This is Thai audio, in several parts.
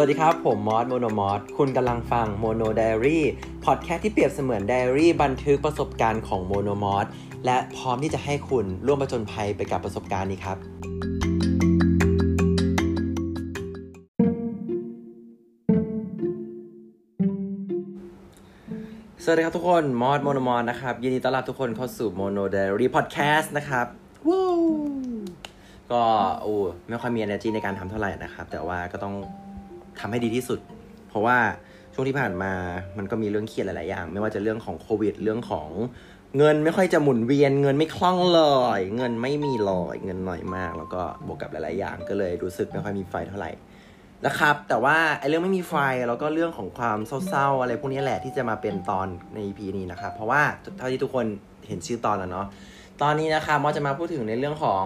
สวัสดีครับ ผมมอสโมโนมอสคุณกำลังฟังโมโนไดอารี่พอดแคสต์ที่เปรียบเสมือนไดอารี่บันทึกประสบการณ์ของโมโนมอสและพร้อมที่จะให้คุณร่วมประจนภัยไปกับประสบการณ์นี้ครับ สวัสดีครับทุกคนมอสโมโนมอสนะครับ ยินดีต้อนรับทุกคนเข้าสู่โมโนไดอารี่พอดแคสต์นะครับวู้ก็โอ้ไม่ค่อยมี energy ในการทำเท่าไหร่นะครับ แต่ว่าก็ต้อง ทำให้ดีที่สุด เพราะว่าช่วงที่ผ่านมามันก็มีเรื่องเครียดหลาย ๆ อย่าง ไม่ว่าจะเรื่องของโควิด เรื่องของเงินไม่ค่อยจะหมุนเวียน เงินไม่คล่องเลย เงินไม่มีเลยเงินหน่อยมาก แล้วก็บวกกับหลาย ๆ อย่าง ก็เลยรู้สึกไม่ค่อยมีไฟเท่าไหร่นะครับ แต่ว่าไอ้เรื่องไม่มีไฟแล้วก็เรื่องของความเศร้า ๆ อะไรพวกนี้แหละที่จะมาเป็นตอนใน EP นี้นะครับเพราะว่าเท่าที่ทุกคนเห็นชื่อตอนแล้วเนาะตอนนี้นะครับมอจะมาพูดถึงในเรื่องของ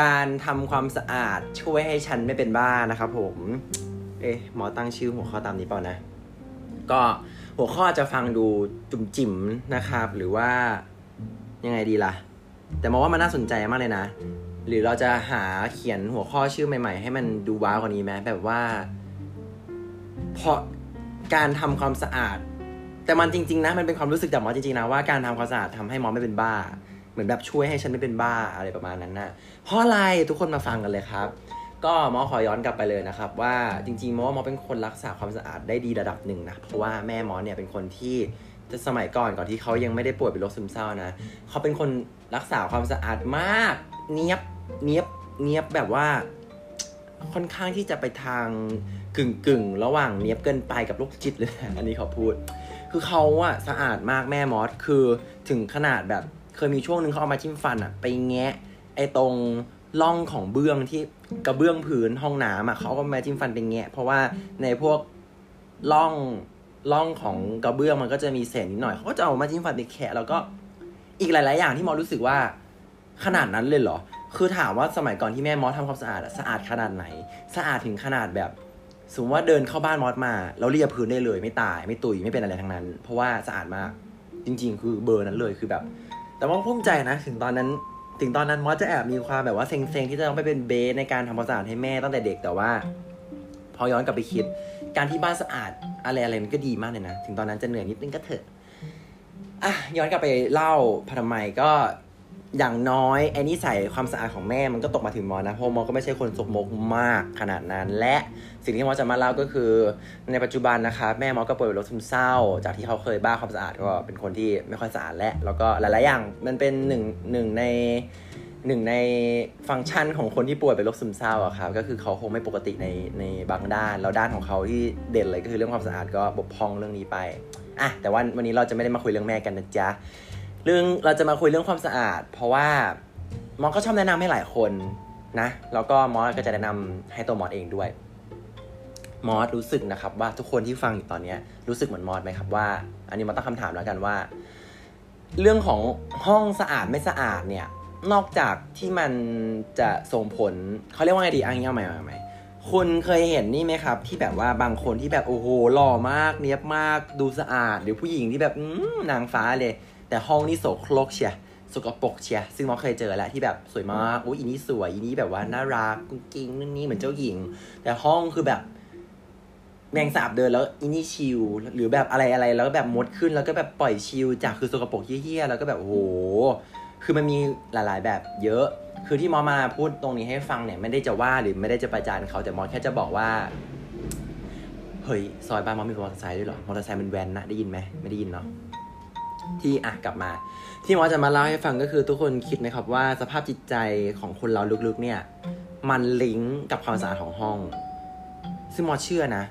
การทำความสะอาดช่วยให้ฉันไม่เป็นบ้านะครับผม เอ๊ะหมอตั้งชื่อหัวข้อตามนี้เปล่านะ ก็หัวข้อจะฟังดูจุ่มจิ๋มนะครับ หรือว่ายังไงดีล่ะ แต่มองว่ามันน่าสนใจมากเลยนะ หรือเราจะหาเขียนหัวข้อชื่อใหม่ ๆ ให้มันดูว้าวกว่านี้ไหมแบบว่า เพราะการทำความสะอาด แต่มันจริง ๆ นะ มันเป็นความรู้สึกจากหมอจริงๆนะว่าการทำความสะอาดทำให้หมอไม่เป็นบ้า เหมือนแบบช่วยให้ฉันไม่เป็นบ้าอะไรประมาณนั้นนะเพราะอะไรทุกคนมาฟังกันเลยครับ ก็มอขอย้อนกลับไปเลยนะครับ ว่าจริงๆมอว่ามอเป็นคนรักษาความสะอาดได้ดีระดับหนึ่งนะเพราะว่าแม่มอเนี่ยเป็นคนที่จะสมัยก่อนก่อนที่เขายังไม่ได้ป่วยเป็นโรคซึมเศร้านะเขาเป็นคนรักษาความสะอาดมาก เนียบเนียบเนียบแบบว่า ค่อนข้างที่จะไปทางกึ่งกึ่งระหว่างเนียบเกินไปกับโรคจิตเลย อันนี้เขาพูด คือเขาอะสะอาดมากแม่มอสคือถึงขนาดแบบ เคยมีช่วงหนึ่งเขาเอามาจิ้มฟันอะไปแงะไอ้ตรง ร่องของเบื้องที่กระเบื้องพื้นห้องน้ำอะเขาก็มาจิ้มฟันไปแงะเพราะว่าในพวกร่องร่องของกระเบื้องมันก็จะมีเศษนิดหน่อยเขาก็จะเอามาจิ้มฟันไปแคะแล้วก็อีกหลาย ๆ อย่างที่มอสรู้สึกว่าขนาดนั้นเลยเหรอ คือถามว่าสมัยก่อนที่แม่มอสทำความสะอาดสะอาดขนาดไหน สะอาดถึงขนาดแบบ สมมติว่าเดินเข้าบ้านมอสมาเราเรียบพื้นได้เลย ไม่ตายไม่ตุยไม่เป็นอะไรทั้งนั้น เพราะว่าสะอาดมาก จริง ๆ คือเบอร์นั้นเลยคือแบบ แต่ว่าภูมิใจนะ ถึงตอนนั้น ถึงตอนนั้นมอสจะแอบมีความแบบว่าเซ็งๆที่จะต้องไปเป็นเบสในการทำความสะอาดให้แม่ตั้งแต่เด็กแต่ว่า พอย้อนกลับไปคิด การที่บ้านสะอาดอะไรอะไรมันก็ดีมากเลยนะ ถึงตอนนั้นจะเหนื่อยนิดนึงก็เถอะอะย้อนกลับไปเล่าพทำไมก็ อย่างน้อยไอ้นิสัยความสะอาดของแม่มันก็ตกมาถึงมอนะเพราะมอก็ไม่ใช่คนสกมกมากขนาดนั้น และสิ่งที่มอจะมาเล่าก็คือ ในปัจจุบันนะครับแม่มอก็ป่วยเป็นโรคซึมเศร้า จากที่เขาเคยบ้าความสะอาดก็เป็นคนที่ไม่ค่อยสะอาดและ แล้วก็หลาย ๆ อย่างมันเป็นหนึ่งหนึ่งในหนึ่งในฟังก์ชันของคนที่ป่วยเป็นโรคซึมเศร้าอะครับก็คือเขาคงไม่ปกติในในบางด้าน แล้วด้านของเขาที่เด่นเลยก็คือเรื่องความสะอาดก็บกพร่องเรื่องนี้ไปอะแต่ว่าวันนี้เราจะไม่ได้มาคุยเรื่องแม่กันนะจ๊ะ เรื่องเราจะมาคุยเรื่องความสะอาด เพราะว่ามอสก็ชอบแนะนำให้หลายคนนะ แล้วก็มอสก็จะแนะนำให้ตัวมอสเองด้วย มอสรู้สึกนะครับ ว่าทุกคนที่ฟังอยู่ตอนนี้รู้สึกเหมือนมอสไหมครับว่า อันนี้มอสตั้งคำถามแล้วกันว่า เรื่องของห้องสะอาดไม่สะอาดเนี่ย นอกจากที่มันจะส่งผลเขาเรียกว่าไงดีอันนี้เอาใหม่เอาใหม่คุณเคยเห็นนี่ไหมครับ ที่แบบว่าบางคนที่แบบโอ้โหหล่อมาก เนียบมากดูสะอาด หรือผู้หญิงที่แบบนางฟ้าเลย แต่ห้องนี่โสโครกเชียสกปรกเชียซึ่งมอเคยเจอแล้วที่แบบสวยมากอุ้ยอีนี่สวยอีนี่แบบว่าน่ารักกุ้งกิ้งนู่นนี่เหมือนเจ้าหญิง แต่ห้องคือแบบแมงสาบเดินแล้วอีนี่ชิลหรือแบบอะไรอะไรแล้วก็แบบมดขึ้นแล้วก็แบบปล่อยชิลจากคือสกปรกเหี้ยๆแล้วก็แบบโอ้โหคือมันมีหลายๆแบบเยอะ คือที่มอมาพูดตรงนี้ให้ฟังเนี่ยไม่ได้จะว่าหรือไม่ได้จะประจานเขาแต่มอแค่จะบอกว่าเฮ้ยซอยบ้านมอมีมอเตอร์ไซค์ด้วยเหรอมอเตอร์ไซค์มันแวนนะได้ยินไหมไม่ได้ยินเนาะ ที่อะกลับมา ที่มอจะมาเล่าให้ฟังก็คือทุกคนคิดไหมครับว่าสภาพจิตใจของคนเราลึกๆเนี่ย มันลิงก์กับความสะอาดของห้อง ซึ่งมอเชื่อนะ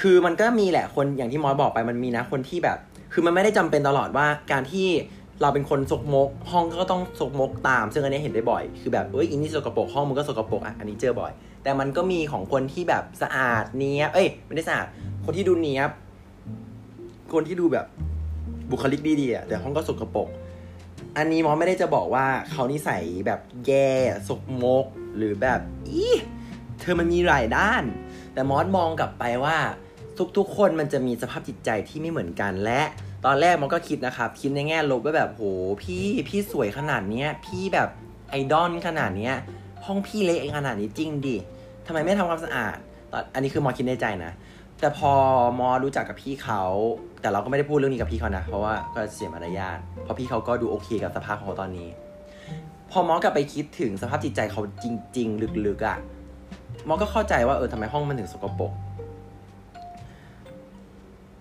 คือมันก็มีแหละคนอย่างที่มอบอกไปมันมีนะคนที่แบบ คือมันไม่ได้จำเป็นตลอดว่าการที่เราเป็นคนสกมก ห้องก็ต้องสกมกตาม ซึ่งอันนี้เห็นได้บ่อย คือแบบเอ้ยอินนี่สกปรกห้องมันก็สกปรกอะอันนี้เจอบ่อย แต่มันก็มีของคนที่แบบสะอาดเนี้ยเอ้ยไม่ได้สะอาดคนที่ดูเนี้ยคนที่ดูแบบ บุคลิกดีๆอะแต่ห้องก็สกปรกอันนี้มอไม่ได้จะบอกว่าเขานิสัยแบบแย่สกมก หรือแบบอีเธอมันมีหลายด้าน แต่มอสมองกลับไปว่า ทุกๆคนมันจะมีสภาพจิตใจที่ไม่เหมือนกันและตอนแรกมันก็คิดนะครับ คิดในแง่ลบว่าแบบโหพี่พี่สวยขนาดเนี้ย พี่แบบไอดอลขนาดเนี้ย ห้องพี่เละขนาดนี้จริงดิทำไมไม่ทำความสะอาดตอนอันนี้คือมอคิดในใจนะ แต่พอมอรู้จักกับพี่เขา แต่เราก็ไม่ได้พูดเรื่องนี้กับพี่เขานะ เพราะว่าก็เสียมารยาทเพราะพี่เขาก็ดูโอเคกับสภาพของเขาตอนนี้ พอมอกลับไปคิดถึงสภาพจิตใจเขาจริง ๆ ลึกๆอะ่ะมอก็เข้าใจว่าเออทำไมห้องมันถึงสกปรก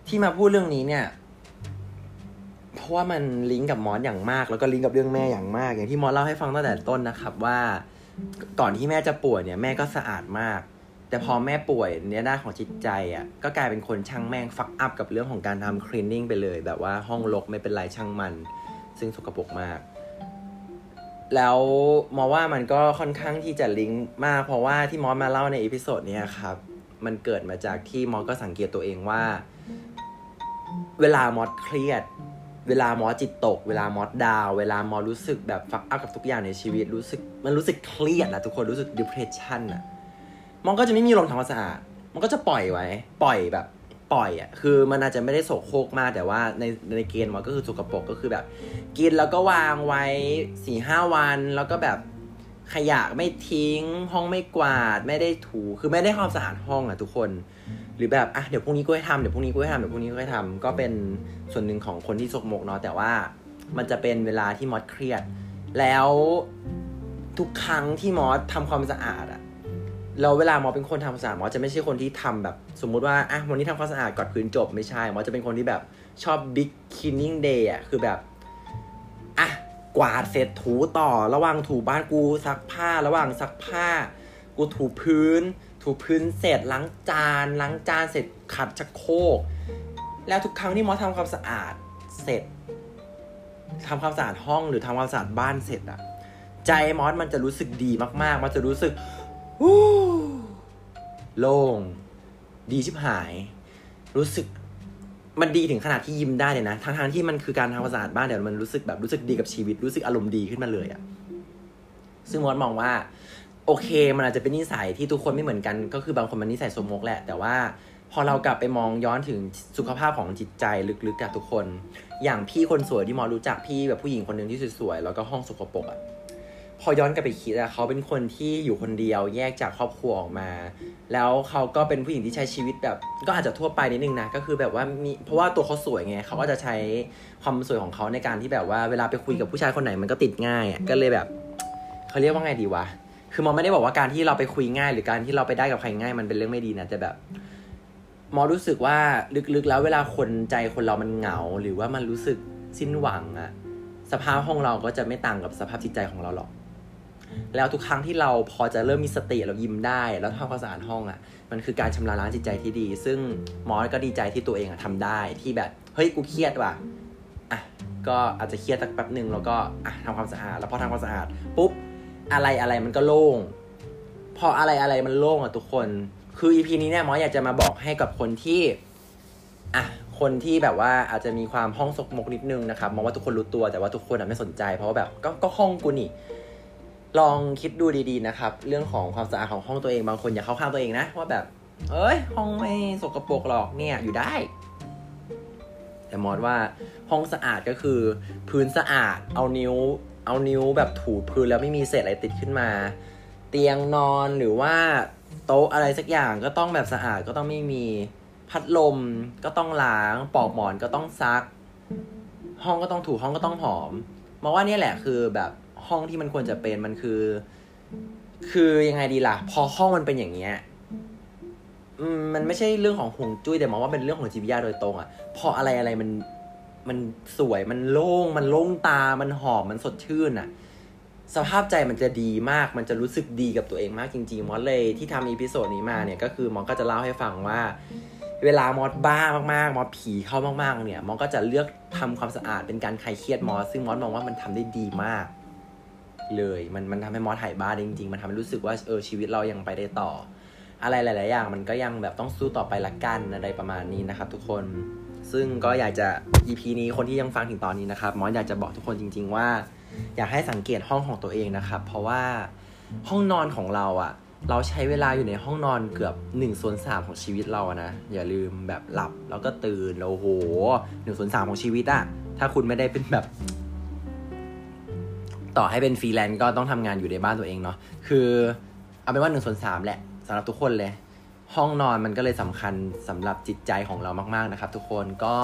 ที่มาพูดเรื่องนี้เนี่ยเพราะว่ามันลิงก์กับมอสอย่างมาก แล้วก็ลิงก์กับเรื่องแม่อย่างมาก อย่างที่มอสเล่าให้ฟังตั้งแต่ต้นนะครับ ว่าก่อนที่แม่จะป่วยเนี่ยแม่ก็สะอาดมาก แต่พอแม่ป่วยเนี่ยด้านของจิตใจอะ่ะก็กลายเป็นคนช่างแม่งฟักอัพกับเรื่องของการทำคลีนนิ่งไปเลย แบบว่าห้องรกไม่เป็นไรช่างมัน ซึ่งสกปรกมาก แล้วมอสว่ามันก็ค่อนข้างที่จะลิงก์มาก เพราะว่าที่มอสมาเล่าใน episode นี้ครับ มันเกิดมาจากที่มอสก็สังเกตตัวเองว่า เวลามอสเครียด เวลามอสจิตตก เวลามอส down เวลามอสรู้สึกแบบ fuck up กับทุกอย่างในชีวิตรู้สึกมันรู้สึกเครียดอะทุกคนรู้สึก depression อะ มอสก็จะไม่มีอารมณ์ทำความสะอาดมันก็จะปล่อยไว้ ปล่อยแบบ ปล่อยอะ คือมันอาจจะไม่ได้โสโครกมากแต่ว่าในในเกณฑ์มันก็คือสกปรกก็คือแบบ กินแล้วก็วางไว้สี่ห้าวันแล้วก็แบบขยะไม่ทิ้ง ห้องไม่กวาด ไม่ได้ถูคือไม่ได้ความสะอาดห้องอะทุกคน หรือแบบอะเดี๋ยวพรุ่งนี้กูให้ทำเดี๋ยวพรุ่งนี้กูให้ทำเดี๋ยวพรุ่งนี้กูให้ทำก็เป็นส่วนหนึ่งของคนที่สกมกเนาะแต่ว่ามันจะเป็นเวลาที่มอสเครียด แล้วทุกครั้งที่มอสทำความสะอาดอะ แล้วเวลามอสเป็นคนทำความสะอาดมอสจะไม่ใช่คนที่ทำแบบ สมมุติว่าอะวันนี้ทำความสะอาดกอดพื้นจบไม่ใช่มอสจะเป็นคนที่แบบชอบ big cleaning day อะคือแบบอะกวาดเสร็จถูต่อ ระหว่างถูบ้านกูซักผ้า ระหว่างซักผ้า กูถูพื้น ถูพื้นเสร็จล้างจานล้างจานเสร็จขัดชักโครกแล้วทุกครั้งที่มอสทำความสะอาดเสร็จทำความสะอาดห้องหรือทำความสะอาดบ้านเสร็จอะใจมอสมันจะรู้สึกดีมากๆ มันจะรู้สึก โล่ง ดีชิบหาย รู้สึก มันดีถึงขนาดที่ยิ้มได้เลยนะทั้งๆที่มันคือการทำความสะอาดบ้านเดี๋ยวมันรู้สึกแบบรู้สึกดีกับชีวิต รู้สึกอารมณ์ดีขึ้นมาเลยอะซึ่งมอสมองว่า โอเค มันอาจจะเป็นนิสัยที่ทุกคนไม่เหมือนกัน ก็คือบางคนมันนิสัยสมมกแหละ แต่ว่าพอเรากลับไปมองย้อนถึงสุขภาพของจิตใจลึกๆกับทุกคน อย่างพี่คนสวยที่มอรู้จักพี่แบบผู้หญิงคนหนึ่งที่สวยๆแล้วก็ห้องสกปรกอะ พอย้อนกลับไปคิดอะเขาเป็นคนที่อยู่คนเดียวแยกจากครอบครัวออกมา แล้วเขาก็เป็นผู้หญิงที่ใช้ชีวิตแบบ ก็อาจจะทั่วไปนิดนึงนะ ก็คือแบบว่ามีเพราะว่าตัวเขาสวยไงเขาก็จะใช้ความสวยของเขาในการที่แบบว่าเวลาไปคุยกับผู้ชายคนไหนมันก็ติดง่ายอะก็เลยแบบเขาเรียกว่าไงดีวะคือมอไม่ได้บอกว่าการที่เราไปคุยง่าย หรือการที่เราไปได้กับใครง่ายมันเป็นเรื่องไม่ดีนะแต่แบบมอรู้สึกว่าลึกๆแล้วเวลาคนใจคนเรามันเหงา หรือว่ามันรู้สึกสิ้นหวังอะสภาพห้องเราก็จะไม่ต่างกับสภาพจิตใจของเราหรอก แล้วทุกครั้งที่เราพอจะเริ่มมีสติเรายิ้มได้ แล้วทำความสะอาดห้องอะมันคือการชำระล้างจิตใจที่ดี ซึ่งมอสก็ดีใจที่ตัวเองอะทำได้ที่แบบเฮ้ยกูเครียดว่ะอะก็อาจจะเครียดสักแป๊บหนึ่งแล้วก็อะทำความสะอาด แล้วพอทำความสะอาดปุ๊บอะไรอะไรมันก็โล่งพออะไรอะไรมันโล่งอะทุกคน คืออีพีนี้เนี่ยมอสอยากจะมาบอกให้กับคนที่อะคนที่แบบว่าอาจจะมีความห้องสกมกนิดนึงนะครับมองว่าทุกคนรู้ตัวแต่ว่าทุกคนไม่สนใจ เพราะว่าแบบก็ก็ห้องกูนี่ ลองคิดดูดีๆนะครับ เรื่องของความสะอาดของห้องตัวเองบางคนอย่าเข้าข้างตัวเองนะว่าแบบ เอ้ย ห้องไม่สกปรกหรอกเนี่ยอยู่ได้ แต่มอดว่าห้องสะอาดก็คือ พื้นสะอาดเอานิ้ว เอานิ้วแบบถูพื้นแล้วไม่มีเศษอะไรติดขึ้นมา เตียงนอนหรือว่าโต๊ะอะไรสักอย่างก็ต้องแบบสะอาดก็ต้องไม่มีพัดลมก็ต้องล้างปอกหมอนก็ต้องซัก ห้องก็ต้องถูห้องก็ต้องหอมมาว่านี่แหละคือแบบ ห้องที่มันควรจะเป็นมันคือ คือยังไงดีล่ะ พอห้องมันเป็นอย่างเงี้ยมันไม่ใช่เรื่องของหงจุ้ยแต่มองว่าเป็นเรื่องของจิตวิทยาโดยตรงอะ่ะ พออะไรอะไรมันมันสวยมันโล่ง มันโล่งตา มันหอมมันสดชื่นอะ่ะ สภาพใจมันจะดีมาก มันจะรู้สึกดีกับตัวเองมากจริงๆมอสเลยที่ทำ episode นี้มาเนี่ยก็คือมอสก็จะเล่าให้ฟังว่า เวลามอสบ้ามากๆมอสผีเข้ามากๆ เนี่ยมอสก็จะเลือกทำความสะอาดเป็นการคลายเครียดมอสซึ่งมอสมองว่ามันทำได้ดีมาก เลย มันมันทำให้มอสหายบ้าจริงๆ มันทำให้รู้สึกว่าเออชีวิตเรายังไปได้ต่อ อะไรหลาย ๆ อย่างมันก็ยังแบบต้องสู้ต่อไปละกันอะไรประมาณนี้นะครับทุกคนซึ่งก็อยากจะ EP นี้คนที่ยังฟังถึงตอนนี้นะครับมอสอยากจะบอกทุกคนจริง ๆ ว่า อยากให้สังเกตห้องของตัวเองนะครับ เพราะว่าห้องนอนของเราอะ่ะ เราใช้เวลาอยู่ในห้องนอนเกือบ1 ส่วน 3 ของชีวิตเราอะนะ อย่าลืมแบบหลับแล้วก็ตื่นแล้วโหหนึ่งส่วนสามของชีวิตอะถ้าคุณไม่ได้เป็นแบบ ต่อให้เป็นฟรีแลนซ์ก็ต้องทำงานอยู่ในบ้านตัวเองเนาะคือเอาเป็นว่าหนึ่งส่วนสามแหละสำหรับทุกคนเลย ห้องนอนมันก็เลยสำคัญสำหรับจิตใจของเรามาก ๆนะครับ ทุกคนก็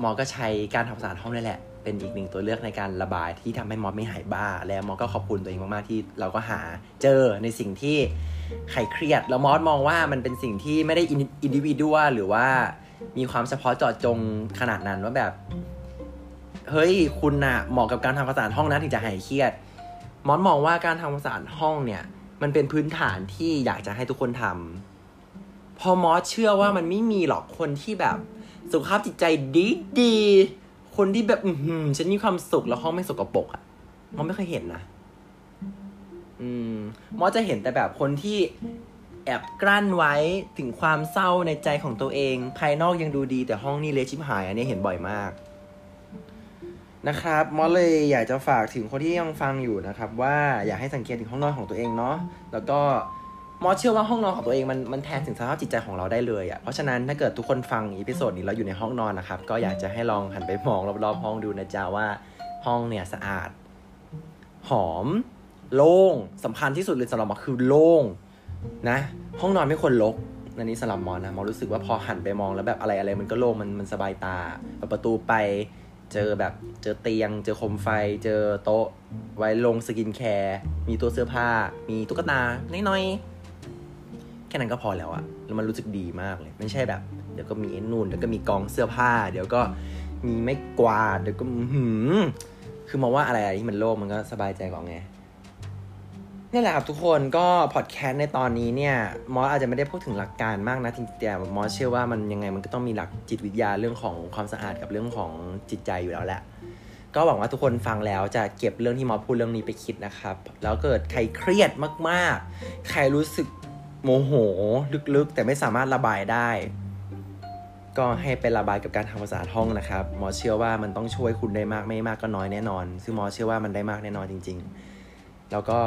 หมอก็ใช้การทำความสะอาดห้องนี่แหละ เป็นอีกหนึ่งตัวเลือกในการระบายที่ทำให้มอสไม่หายบ้า แล้วมอสก็ขอบคุณตัวเองมากๆที่เราก็หาเจอในสิ่งที่ใครเครียดแล้วมอสมองว่ามันเป็นสิ่งที่ไม่ได้อินดิวิดวหรือว่ามีความเฉพาะเจาะจงขนาดนั้นว่าแบบ เฮ้ยคุณน่ะเหมาะกับการทำความสะอาดห้องนะถึงจะหายเครียดมอสมองว่าการทำความสะอาดห้องเนี่ย มันเป็นพื้นฐานที่อยากจะให้ทุกคนทำพอมอสเชื่อว่ามันไม่มีหรอกคนที่แบบสุขภาพจิตใจดีดีคนที่แบบ อือหือฉันมีความสุขแล้วห้องไม่สกปรกอะ่ะมอสไม่เคยเห็นนะอืมมอสจะเห็นแต่แบบคนที่แอบกลั้นไว้ถึงความเศร้าในใจของตัวเอง ภายนอกยังดูดีแต่ห้องนี่เละชิบหาย อันนี้เห็นบ่อยมาก นะครับมอสเลยอยากจะฝากถึงคนที่ยังฟังอยู่นะครับ ว่าอยากให้สังเกตถึงห้องนอนของตัวเองเนาะแล้วก็มอสเชื่อว่าห้องนอนของตัวเองมันมันแทนถึงสภาพจิตใจของเราได้เลยอะ่ะเพราะฉะนั้นถ้าเกิดทุกคนฟัง episode นี้เราอยู่ในห้องนอนนะครับ ก็อยากจะให้ลองหันไปมองรอบๆห้องดูนะจ๊ะว่าห้องเนี่ยสะอาด หอม โล่งสำคัญที่สุดเลยสำหรับมอสคือโล่งนะ ห้องนอนไม่ควรรกอันนี้สำหรับมอนะมอสรู้สึกว่าพอหันไปมองแล้วแบบอะไรอะไรมันก็โล่งมันมันสบายตาเปิดประตูไป เจอแบบเจอเตียง เจอโคมไฟ เจอโต๊ะ ไว้ลงสกินแคร์ มีตัวเสื้อผ้า มีตุ๊กตาน้อยๆ แค่นั้นก็พอแล้วอะแล้วมันรู้สึกดีมากเลย ไม่ใช่แบบ เดี๋ยวก็มีไอ้นู่นเดี๋ยวก็มีกองเสื้อผ้า เดี๋ยวก็มีไม้กวาด เดี๋ยวก็หืมคือมองว่าอะไรที่มันโล่งมันก็สบายใจกว่าไง นี่แหละครับทุกคนก็พอดแคสต์ในตอนนี้เนี่ยมอสอาจจะไม่ได้พูดถึงหลักการมากนะจริงแต่มอสเชื่อว่ามันยังไงมันก็ต้องมีหลักจิตวิทยาเรื่องของความสะอาดกับเรื่องของจิตใจอยู่แล้วแหละ ก็หวังว่าทุกคนฟังแล้วจะเก็บเรื่องที่มอสพูดเรื่องนี้ไปคิดนะครับ แล้วเกิดใครเครียดมากๆ ใครรู้สึกโมโหลึกๆ แต่ไม่สามารถระบายได้ ก็ให้ไประบายกับการทำความสะอาดห้องนะครับมอสเชื่อว่ามันต้องช่วยคุณได้มากไม่มากก็น้อยแน่นอน ซึ่งมอสเชื่อว่ามันได้มากแน่นอนจริง ๆ แล้วก็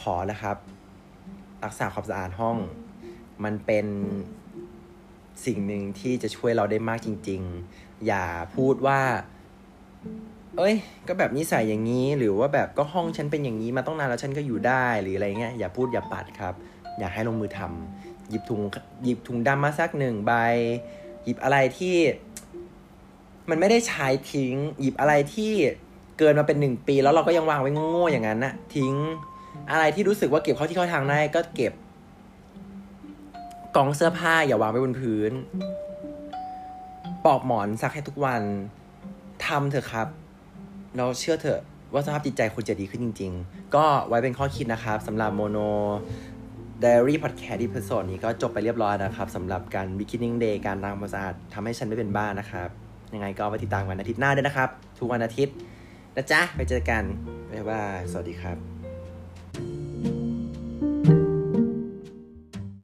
ขอนะครับ รักษาความสะอาดห้อง มันเป็นสิ่งหนึ่งที่จะช่วยเราได้มากจริง ๆ อย่าพูดว่า เอ้ย ก็แบบนิสัยอย่างนี้ หรือว่าแบบก็ห้องฉันเป็นอย่างนี้มาต้องนานแล้วฉันก็อยู่ได้หรืออะไรเงี้ยอย่าพูดอย่าปัดครับ อย่าให้ลงมือทำหยิบถุงหยิบถุงดำมาสักหนึ่งใบ หยิบอะไรที่ มันไม่ได้ใช้ทิ้ง หยิบอะไรที่เกินมาเป็นหนึ่งปี แล้วเราก็ยังวางไว้โง่ๆอย่างนั้นนะทิ้ง อะไรที่รู้สึกว่าเก็บเข้าที่เข้าทางได้ก็เก็บกองเสื้อผ้าอย่าวางไว้บนพื้น ปลอกหมอนซักให้ทุกวันทำเถอะครับ เราเชื่อเถอะว่าสภาพจิตใจคุณจะดีขึ้นจริง ๆ ก็ไว้เป็นข้อคิดนะครับสำหรับโมโน Diary Podcast episode นี้ก็จบไปเรียบร้อยนะครับสำหรับการ Beginning Day การทำความสะอาดทำให้ฉันไม่เป็นบ้านะครับ ยังไงก็ไปติดตามวันอาทิตย์หน้าด้วยนะครับ ทุกวันอาทิตย์นะจ๊ะไปเจอกันบ๊ายบายสวัสดีครับ